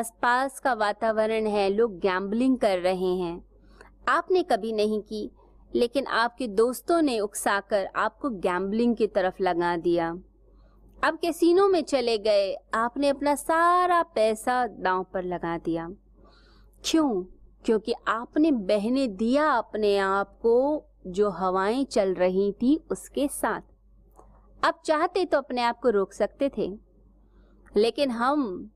आसपास का वातावरण है, लोग गैम्बलिंग कर रहे हैं। आपने कभी नहीं की, लेकिन आपके दोस्तों ने उकसाकर आपको गैम्बलिंग की तरफ़ लगा दिया। अब कैसीनो में चले गए, आपने अपना सारा पैसा दांव पर लगा दिया। क्यों? क्योंकि आपने बहने दिया अपने आप को, जो हवाएँ चल रही थी उसके साथ। अब चाहते तो अपने आप को रोक सकते थे, लेकिन हम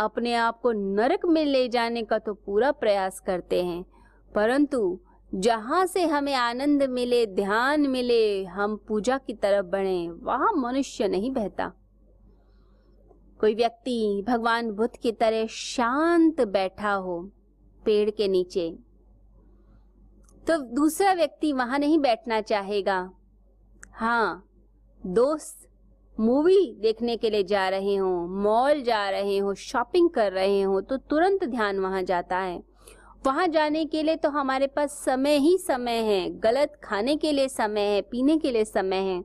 अपने आप को नरक में ले जाने का तो पूरा प्रयास करते हैं। परंतु जहाँ से हमें आनंद मिले, ध्यान मिले, हम पूजा की तरफ़ बढ़े, वहाँ मनुष्य नहीं बहता। कोई व्यक्ति भगवान बुद्ध की तरह शांत बैठा हो पेड़ के नीचे तो दूसरा व्यक्ति वहाँ नहीं बैठना चाहेगा। हाँ दोस्त मूवी देखने के लिए जा रहे हो मॉल जा रहे हो शॉपिंग कर रहे हो तो तुरंत ध्यान वहाँ जाता है। वहाँ जाने के लिए तो हमारे पास समय ही समय है। गलत खाने के लिए समय है, पीने के लिए समय है।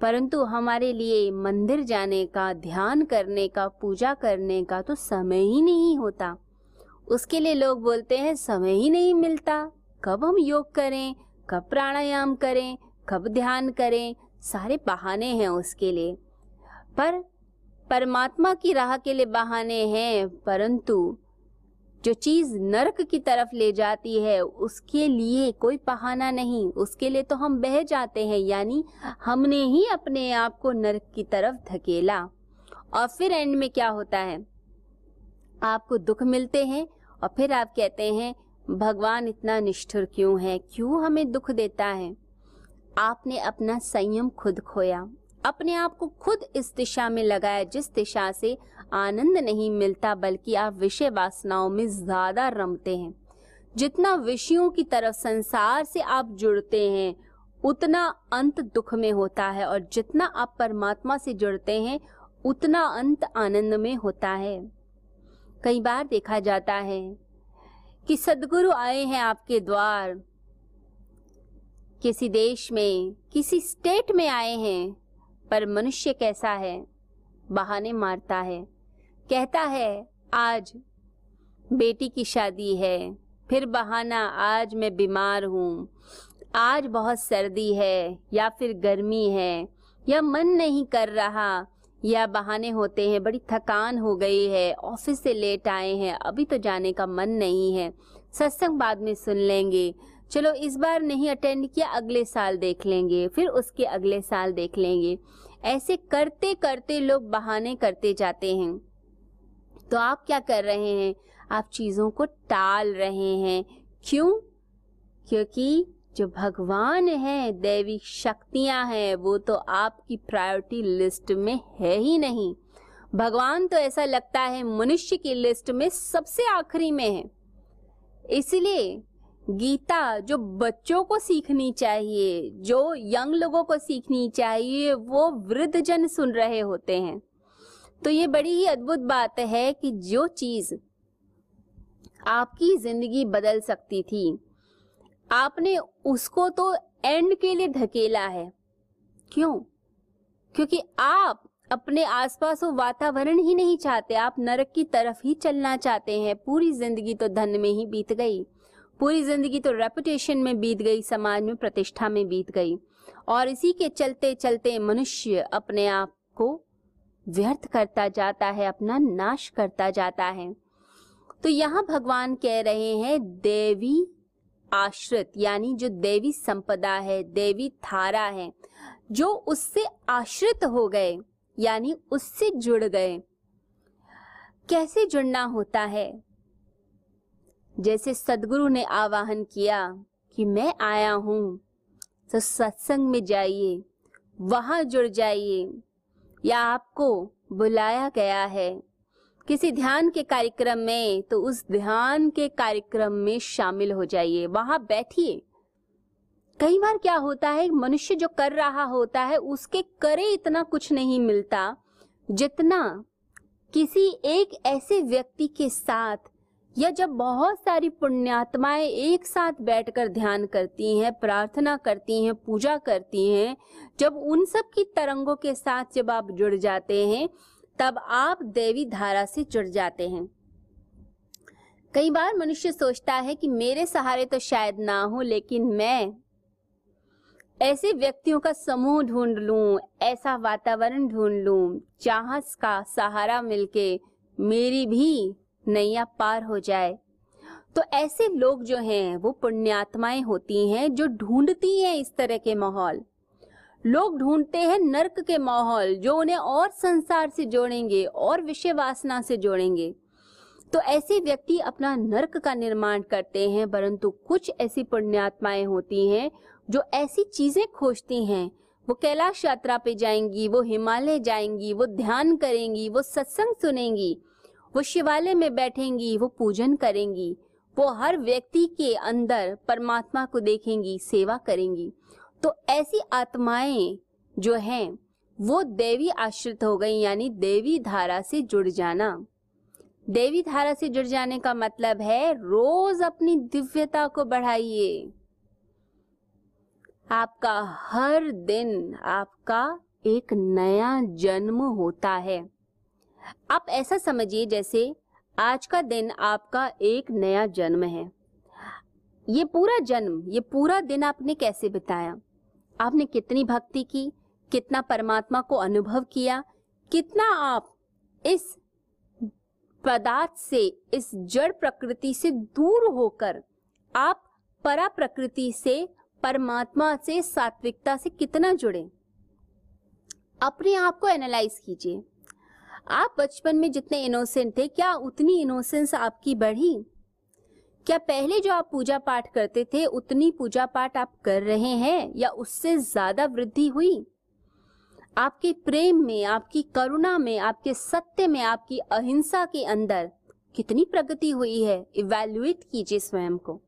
परंतु हमारे लिए मंदिर जाने का, ध्यान करने का, पूजा करने का तो समय ही नहीं होता। उसके लिए लोग बोलते हैं, समय ही नहीं मिलता। कब हम योग करें, कब प्राणायाम करें, कब ध्यान करें सारे बहाने हैं उसके लिए। पर परमात्मा की राह के लिए बहाने हैं, परंतु जो चीज़ नरक की तरफ़ ले जाती है, उसके लिए कोई बहाना नहीं। उसके लिए तो हम बह जाते हैं, यानी हमने ही अपने आप को नरक की तरफ़ धकेला। और फिर एंड में क्या होता है? आपको दुख मिलते हैं और फिर आप कहते हैं, भगवान इतना निष्ठुर क्यों है? क्यों हमें दुख देता है? आपने अपना संयम खुद खोया। अपने आप को खुद इस दिशा में लगाया, जिस दिशा से आनंद नहीं मिलता, बल्कि आप विषय वासनाओं में ज़्यादा रमते हैं। जितना विषयों की तरफ़ संसार से आप जुड़ते हैं, उतना अंत दुख में होता है, और जितना आप परमात्मा से जुड़ते हैं, उतना अंत आनंद में होता है। कई बार देखा जाता है कि सदगुरु आए हैं आपके द्वार किसी देश में, किसी स्टेट में आए हैं, पर मनुष्य कैसा है? बहाने मारता है। कहता है, आज बेटी की शादी है, फिर बहाना आज मैं बीमार हूँ। आज बहुत सर्दी है, या फिर गर्मी है, या मन नहीं कर रहा, या बहाने होते हैं, बड़ी थकान हो गई है, ऑफ़िस से लेट आए हैं, अभी तो जाने का मन नहीं है। सत्संग बाद में सुन लेंगे। चलो इस बार नहीं अटेंड किया, अगले साल देख लेंगे, फिर उसके अगले साल देख लेंगे। ऐसे करते करते लोग बहाने करते जाते हैं। तो आप क्या कर रहे हैं? आप चीज़ों को टाल रहे हैं। क्यों? क्योंकि जो भगवान है दैवी शक्तियाँ हैं, वो तो आपकी प्रायोरिटी लिस्ट में है ही नहीं। भगवान तो ऐसा लगता है मनुष्य की लिस्ट में सबसे आखिरी में है। इसलिए गीता, जो बच्चों को सीखनी चाहिए, जो यंग लोगों को सीखनी चाहिए, वो वृद्ध जन सुन रहे होते हैं। तो ये बड़ी ही अद्भुत बात है कि जो चीज़ आपकी ज़िंदगी बदल सकती थी, आपने उसको तो एंड के लिए धकेला है। क्यों? क्योंकि आप अपने आसपास वो वातावरण ही नहीं चाहते, आप नरक की तरफ़ ही चलना चाहते हैं, पूरी ज़िंदगी तो धन में ही बीत गई। पूरी ज़िंदगी तो रेपुटेशन में बीत गई, समाज में प्रतिष्ठा में बीत गई। और इसी के चलते चलते मनुष्य अपने आप को व्यर्थ करता जाता है, अपना नाश करता जाता है। तो यहाँ भगवान कह रहे हैं, देवी आश्रित यानी जो देवी संपदा है, देवी थारा है, जो उससे आश्रित हो गए, यानी उससे जुड़ गए। कैसे जुड़ना होता है? जैसे सदगुरु ने आवाहन किया कि मैं आया हूँ तो सत्संग में जाइए, वहाँ जुड़ जाइए। या आपको बुलाया गया है किसी ध्यान के कार्यक्रम में तो उस ध्यान के कार्यक्रम में शामिल हो जाइए, वहाँ बैठिए। कई बार क्या होता है, मनुष्य जो कर रहा होता है, उसके करे इतना कुछ नहीं मिलता, जितना किसी एक ऐसे व्यक्ति के साथ या जब बहुत सारी पुण्यात्माएँ एक साथ बैठकर ध्यान करती हैं प्रार्थना करती हैं पूजा करती हैं जब उन सब की तरंगों के साथ जब आप जुड़ जाते हैं तब आप देवी धारा से जुड़ जाते हैं। कई बार मनुष्य सोचता है कि मेरे सहारे तो शायद ना हो लेकिन मैं ऐसे व्यक्तियों का समूह ढूंढ लूँ, ऐसा वातावरण ढूंढ लूँ, जहाँ का सहारा मिलके मेरी भी नैया पार हो जाए। तो ऐसे लोग जो हैं, वो पुण्यात्माएँ होती हैं जो ढूंढती हैं इस तरह के माहौल। लोग ढूंढते हैं नर्क के माहौल, जो उन्हें और संसार से जोड़ेंगे, और विषय वासना से जोड़ेंगे। तो ऐसे व्यक्ति अपना नर्क का निर्माण करते हैं, परंतु कुछ ऐसी पुण्यात्माएँ होती हैं, जो ऐसी चीज़ें खोजती हैं। वो कैलाश यात्रा पे जाएँगी, वो हिमालय जाएँगी, वो ध्यान करेंगी, वो सत्संग सुनेंगी। वो शिवालय में बैठेंगी, वो पूजन करेंगी, वो हर व्यक्ति के अंदर परमात्मा को देखेंगी, सेवा करेंगी। तो ऐसी आत्माएँ जो हैं, वो देवी आश्रित हो गई, यानी देवी धारा से जुड़ जाना। देवी धारा से जुड़ जाने का मतलब है, रोज अपनी दिव्यता को बढ़ाइए। आपका हर दिन आपका एक नया जन्म होता है। आप ऐसा समझिए जैसे आज का दिन आपका एक नया जन्म है। ये पूरा जन्म, ये पूरा दिन आपने कैसे बिताया? आपने कितनी भक्ति की, कितना परमात्मा को अनुभव किया, कितना आप इस पदार्थ से, इस जड़ प्रकृति से दूर होकर, आप परा प्रकृति से, परमात्मा से, सात्विकता से कितना जुड़े? अपने आप को एनालाइज कीजिए। आप बचपन में जितने इनोसेंट थे, क्या उतनी इनोसेंस आपकी बढ़ी? क्या पहले जो आप पूजा पाठ करते थे, उतनी पूजा पाठ आप कर रहे हैं या उससे ज़्यादा वृद्धि हुई? आपके प्रेम में, आपकी करुणा में, आपके सत्य में, आपकी अहिंसा के अंदर कितनी प्रगति हुई है? इवेल्युएट कीजिए स्वयं को।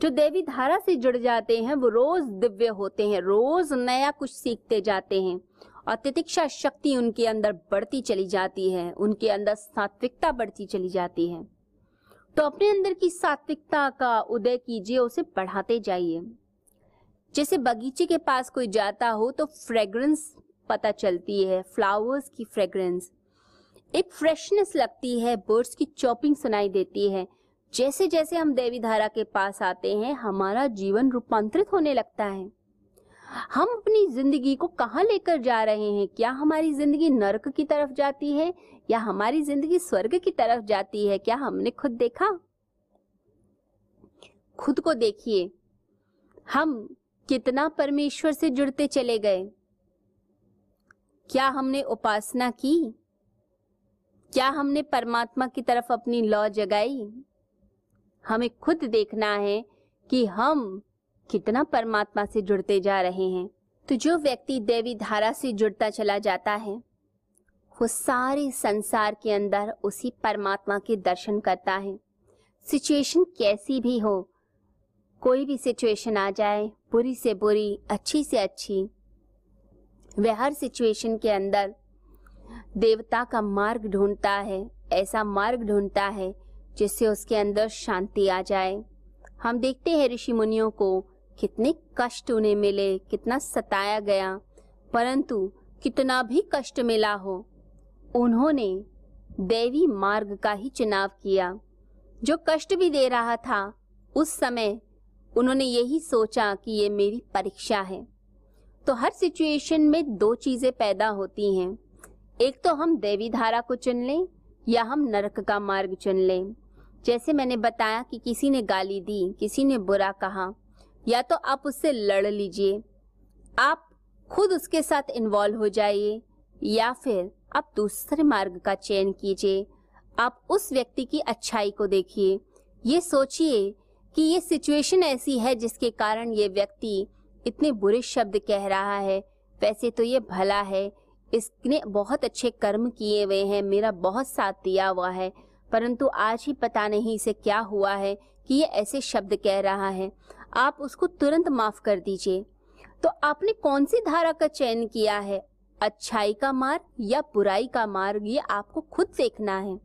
जो देवी धारा से जुड़ जाते हैं, वो रोज दिव्य होते हैं, रोज नया कुछ सीखते जाते हैं। और तितिक्षा शक्ति उनके अंदर बढ़ती चली जाती है, उनके अंदर सात्विकता बढ़ती चली जाती है। तो अपने अंदर की सात्विकता का उदय कीजिए, उसे बढ़ाते जाइए। जैसे बगीचे के पास कोई जाता हो तो फ्रेग्रेंस पता चलती है, फ्लावर्स की फ्रेग्रेंस। एक फ्रेशनेस लगती है, बर्ड्स की चॉपिंग सुनाई देती है। जैसे जैसे हम देवी धारा के पास आते हैं, हमारा जीवन रूपांतरित होने लगता है। हम अपनी ज़िंदगी को कहाँ लेकर जा रहे हैं? क्या हमारी ज़िंदगी नरक की तरफ़ जाती है? या हमारी ज़िंदगी स्वर्ग की तरफ़ जाती है? क्या हमने खुद देखा? खुद को देखिए। हम कितना परमेश्वर से जुड़ते चले गए। क्या हमने उपासना की? क्या हमने परमात्मा की तरफ़ अपनी लौ जगाई? हमें खुद देखना है कि हम कितना परमात्मा से जुड़ते जा रहे हैं। तो जो व्यक्ति देवी धारा से जुड़ता चला जाता है, वो सारे संसार के अंदर उसी परमात्मा के दर्शन करता है। सिचुएशन कैसी भी हो, कोई भी सिचुएशन आ जाए, बुरी से बुरी, अच्छी से अच्छी, वह हर सिचुएशन के अंदर देवता का मार्ग ढूंढता है, ऐसा मार्ग ढूंढता है जिससे उसके अंदर शांति आ जाए। हम देखते हैं ऋषि मुनियों को कितने कष्ट उन्हें मिले, कितना सताया गया। परंतु कितना भी कष्ट मिला हो, उन्होंने देवी मार्ग का ही चुनाव किया। जो कष्ट भी दे रहा था, उस समय उन्होंने यही सोचा कि ये मेरी परीक्षा है। तो हर सिचुएशन में दो चीज़ें पैदा होती हैं। एक तो हम देवी धारा को चुन लें, या हम नरक का मार्ग चुन लें। जैसे मैंने बताया कि किसी ने गाली दी, किसी ने बुरा कहा या तो आप उससे लड़ लीजिए। आप खुद उसके साथ इन्वॉल्व हो जाइए, या फिर आप दूसरे मार्ग का चयन कीजिए। आप उस व्यक्ति की अच्छाई को देखिए। ये सोचिए कि ये सिचुएशन ऐसी है जिसके कारण ये व्यक्ति इतने बुरे शब्द कह रहा है। वैसे तो ये भला है। इसने बहुत अच्छे कर्म किए हुए हैं। मेरा बहुत साथ दिया हुआ है। परंतु आज ही पता नहीं इसे क्या हुआ है कि ये ऐसे शब्द कह रहा है। आप उसको तुरंत माफ़ कर दीजिए। तो आपने कौन सी धारा का चयन किया है? अच्छाई का मार्ग या बुराई का मार्ग, ये आपको खुद देखना है।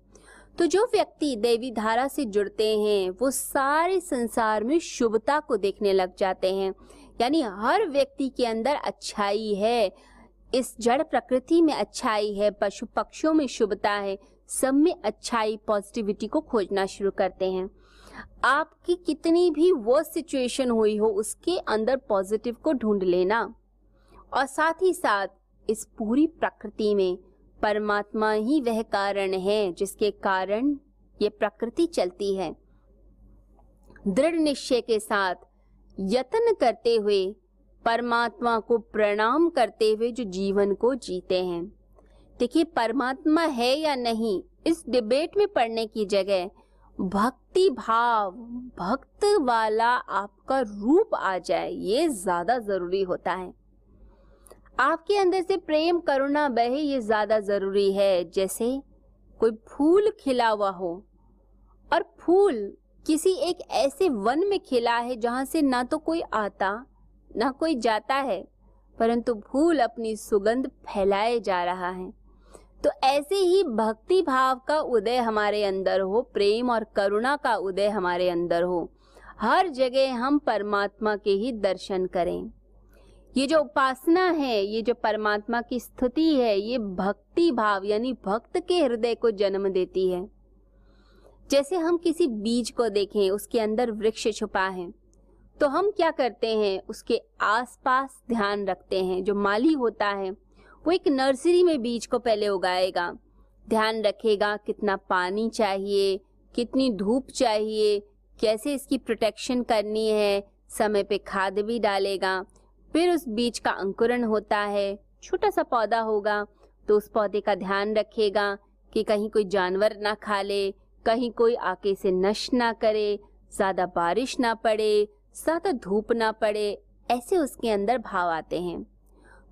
तो जो व्यक्ति देवी धारा से जुड़ते हैं, वो सारे संसार में शुभता को देखने लग जाते हैं। यानी हर व्यक्ति के अंदर अच्छाई है। इस जड़ प्रकृति में अच्छाई है, पशु पक्षियों में शुभता है। सब में अच्छाई, पॉजिटिविटी को खोजना शुरू करते हैं। आपकी कितनी भी वो सिचुएशन हुई हो, उसके अंदर पॉजिटिव को ढूंढ लेना। और साथ ही साथ, इस पूरी प्रकृति में परमात्मा ही वह कारण है जिसके कारण ये प्रकृति चलती है। दृढ़ निश्चय के साथ यत्न करते हुए, परमात्मा को प्रणाम करते हुए जो जीवन को जीते हैं। देखिए, परमात्मा है या नहीं, इस डिबेट में पढ़ने की जगह भक्ति भाव भक्त वाला आपका रूप आ जाए, ये ज़्यादा ज़रूरी होता है। आपके अंदर से प्रेम, करुणा, बहे, ये ज़्यादा ज़रूरी है। जैसे कोई फूल खिला हुआ हो, और फूल किसी एक ऐसे वन में खिला है, जहाँ से ना तो कोई आता, ना कोई जाता है, परंतु फूल अपनी सुगंध फैलाए जा रहा है। तो ऐसे ही भक्ति भाव का उदय हमारे अंदर हो, प्रेम और करुणा का उदय हमारे अंदर हो, हर जगह हम परमात्मा के ही दर्शन करें। ये जो उपासना है, ये जो परमात्मा की स्तुति है, ये भक्ति भाव यानी भक्त के हृदय को जन्म देती है। जैसे हम किसी बीज को देखें, उसके अंदर वृक्ष छुपा है तो हम क्या करते हैं, उसके आसपास ध्यान रखते हैं, जो माली होता है वो एक नर्सरी में बीज को पहले उगाएगा। ध्यान रखेगा कितना पानी चाहिए, कितनी धूप चाहिए, कैसे इसकी प्रोटेक्शन करनी है, समय पे खाद भी डालेगा। फिर उस बीज का अंकुरण होता है, छोटा सा पौधा होगा तो उस पौधे का ध्यान रखेगा कि कहीं कोई जानवर ना खा ले, कहीं कोई आके से नष्ट ना करे, ज़्यादा बारिश ना पड़े, ज़्यादा धूप ना पड़े, ऐसे उसके अंदर भाव आते हैं।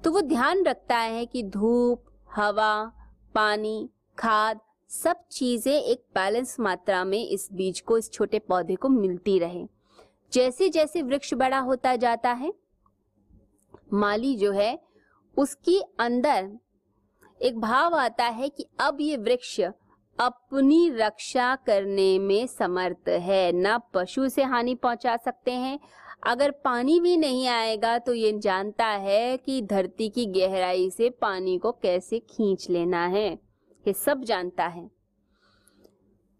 तो वो ध्यान रखता है कि धूप, हवा, पानी, खाद, सब चीज़ें एक बैलेंस मात्रा में इस बीज को, इस छोटे पौधे को मिलती रहे। जैसे जैसे वृक्ष बड़ा होता जाता है, माली जो है, उसकी अंदर एक भाव आता है कि अब ये वृक्ष अपनी रक्षा करने में समर्थ है। ना पशु से हानि पहुँचा सकते हैं अगर पानी भी नहीं आएगा तो ये जानता है कि धरती की गहराई से पानी को कैसे खींच लेना है। ये सब जानता है।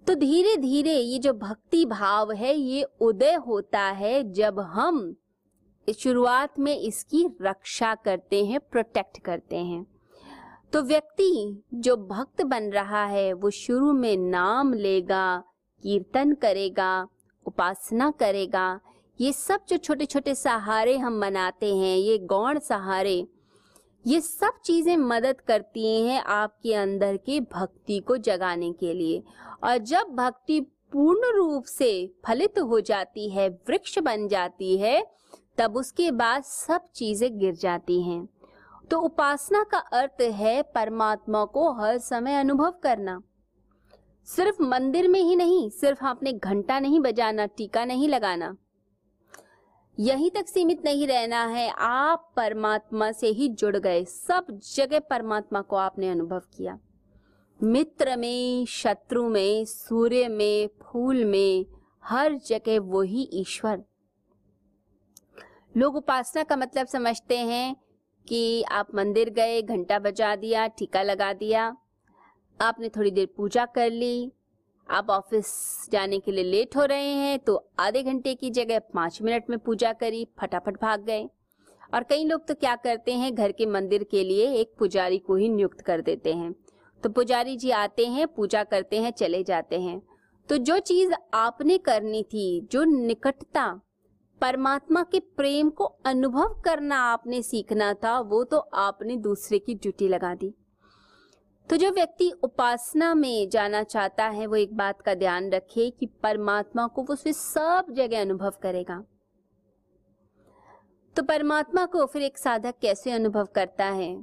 तो धीरे धीरे ये जो भक्ति भाव है, ये उदय होता है जब हम शुरुआत में इसकी रक्षा करते हैं प्रोटेक्ट करते हैं। तो व्यक्ति जो भक्त बन रहा है, वो शुरू में नाम लेगा, कीर्तन करेगा, उपासना करेगा ये सब जो छोटे छोटे सहारे हम मनाते हैं, ये गौण सहारे, ये सब चीज़ें मदद करती हैं आपके अंदर के भक्ति को जगाने के लिए। और जब भक्ति पूर्ण रूप से फलित हो जाती है, वृक्ष बन जाती है, तब उसके बाद सब चीज़ें गिर जाती हैं। तो उपासना का अर्थ है परमात्मा को हर समय अनुभव करना। सिर्फ़ मंदिर में ही नहीं, सिर्फ़ आपने घंटा नहीं बजाना, टीका नहीं लगाना। यहीं तक सीमित नहीं रहना है। आप परमात्मा से ही जुड़ गए। सब जगह परमात्मा को आपने अनुभव किया। मित्र में, शत्रु में, सूर्य में, फूल में, हर जगह वो ही ईश्वर। लोग उपासना का मतलब समझते हैं कि आप मंदिर गए, घंटा बजा दिया, टीका लगा दिया, आपने थोड़ी देर पूजा कर ली आप ऑफ़िस जाने के लिए लेट हो रहे हैं तो आधे घंटे की जगह पाँच मिनट में पूजा करी, फटाफट भाग गए। और कई लोग तो क्या करते हैं, घर के मंदिर के लिए एक पुजारी को ही नियुक्त कर देते हैं। तो पुजारी जी आते हैं, पूजा करते हैं, चले जाते हैं। तो जो चीज़ आपने करनी थी, जो निकटता, परमात्मा के प्रेम को अनुभव करना आपने सीखना था, वो तो आपने दूसरे की ड्यूटी लगा दी। तो जो व्यक्ति उपासना में जाना चाहता है, वो एक बात का ध्यान रखे कि परमात्मा को वो सब जगह अनुभव करेगा। तो परमात्मा को फिर एक साधक कैसे अनुभव करता है?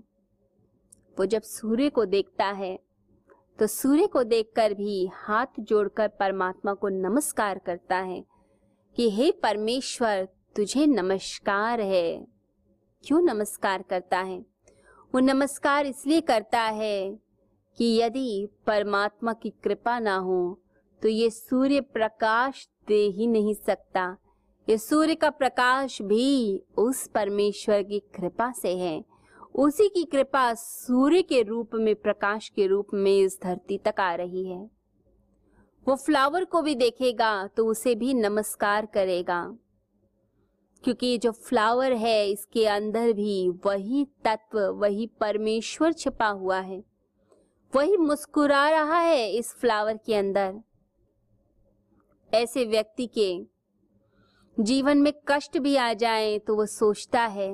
वो जब सूर्य को देखता है तो सूर्य को देखकर भी हाथ जोड़कर परमात्मा को नमस्कार करता है कि, हे परमेश्वर, तुझे नमस्कार है। क्यों नमस्कार करता है? वो नमस्कार इसलिए करता है कि यदि परमात्मा की कृपा ना हो तो ये सूर्य प्रकाश दे ही नहीं सकता। ये सूर्य का प्रकाश भी उस परमेश्वर की कृपा से है। उसी की कृपा सूर्य के रूप में, प्रकाश के रूप में इस धरती तक आ रही है। वो फ्लावर को भी देखेगा तो उसे भी नमस्कार करेगा। क्योंकि जो फ्लावर है, इसके अंदर भी वही तत्व, वही परमेश्वर छिपा हुआ है। वही मुस्कुरा रहा है इस फ्लावर के अंदर। ऐसे व्यक्ति के जीवन में कष्ट भी आ जाए तो वो सोचता है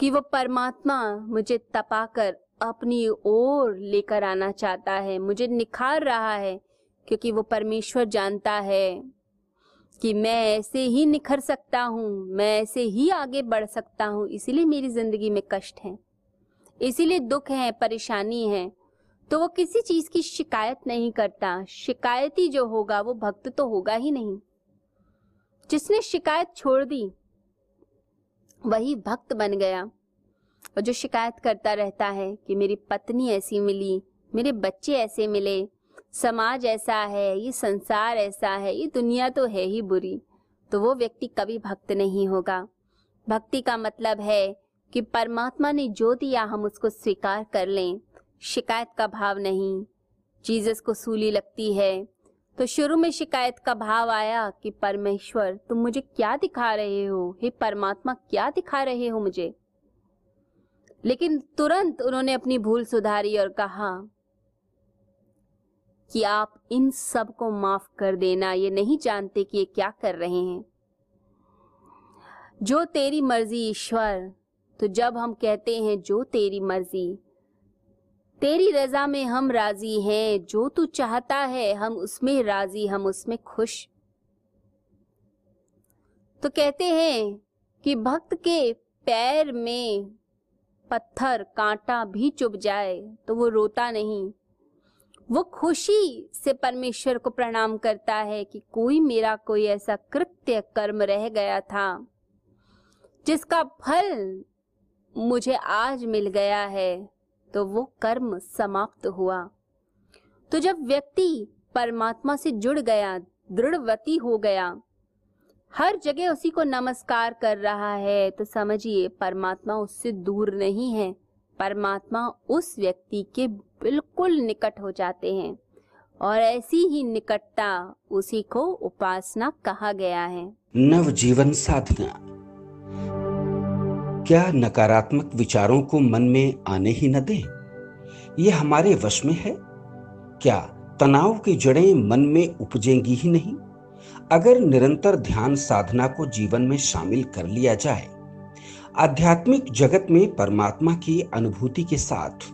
कि वो परमात्मा मुझे तपाकर अपनी ओर लेकर आना चाहता है, मुझे निखार रहा है, क्योंकि वो परमेश्वर जानता है कि मैं ऐसे ही निखर सकता हूँ, मैं ऐसे ही आगे बढ़ सकता हूँ, इसीलिए मेरी ज़िंदगी में कष्ट है। इसीलिए दुख है, परेशानी है तो वो किसी चीज़ की शिकायत नहीं करता। शिकायती जो होगा, वो भक्त तो होगा ही नहीं। जिसने शिकायत छोड़ दी, वही भक्त बन गया। और जो शिकायत करता रहता है कि मेरी पत्नी ऐसी मिली, मेरे बच्चे ऐसे मिले, समाज ऐसा है, ये संसार ऐसा है, ये दुनिया तो है ही बुरी तो वो व्यक्ति कभी भक्त नहीं होगा। भक्ति का मतलब है कि परमात्मा ने जो दिया, हम उसको स्वीकार कर लें। शिकायत का भाव नहीं। जीसस को सूली लगती है। तो शुरू में शिकायत का भाव आया कि परमेश्वर, तुम मुझे क्या दिखा रहे हो? हे परमात्मा, क्या दिखा रहे हो मुझे? लेकिन तुरंत उन्होंने अपनी भूल सुधारी और कहा कि आप इन सबको माफ़ कर देना। ये नहीं जानते कि ये क्या कर रहे हैं। जो तेरी मर्ज़ी, ईश्वर तो जब हम कहते हैं जो तेरी मर्ज़ी तेरी रजा में हम राज़ी हैं, जो तू चाहता है, हम उसमें राज़ी, हम उसमें खुश। तो कहते हैं कि भक्त के पैर में पत्थर, कांटा भी चुभ जाए तो वो रोता नहीं। वो खुशी से परमेश्वर को प्रणाम करता है कि कोई मेरा कोई ऐसा कृत्य कर्म रह गया था, जिसका फल मुझे आज मिल गया है। तो वो कर्म समाप्त हुआ। तो जब व्यक्ति परमात्मा से जुड़ गया, दृढ़वती हो गया, हर जगह उसी को नमस्कार कर रहा है तो समझिए परमात्मा उससे दूर नहीं है। परमात्मा उस व्यक्ति के बिल्कुल निकट हो जाते हैं और ऐसी ही निकटता उसी को उपासना कहा गया है। नव जीवन साधना। क्या नकारात्मक विचारों को मन में आने ही न दे? ये हमारे वश में है। क्या तनाव की जड़ें मन में उपजेंगी ही नहीं? अगर निरंतर ध्यान साधना को जीवन में शामिल कर लिया जाए, आध्यात्मिक जगत में परमात्मा की अनुभूति के साथ,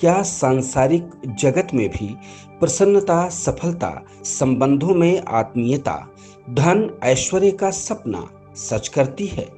क्या सांसारिक जगत में भी प्रसन्नता, सफलता, संबंधों में आत्मीयता, धन, ऐश्वर्य का सपना सच करती है?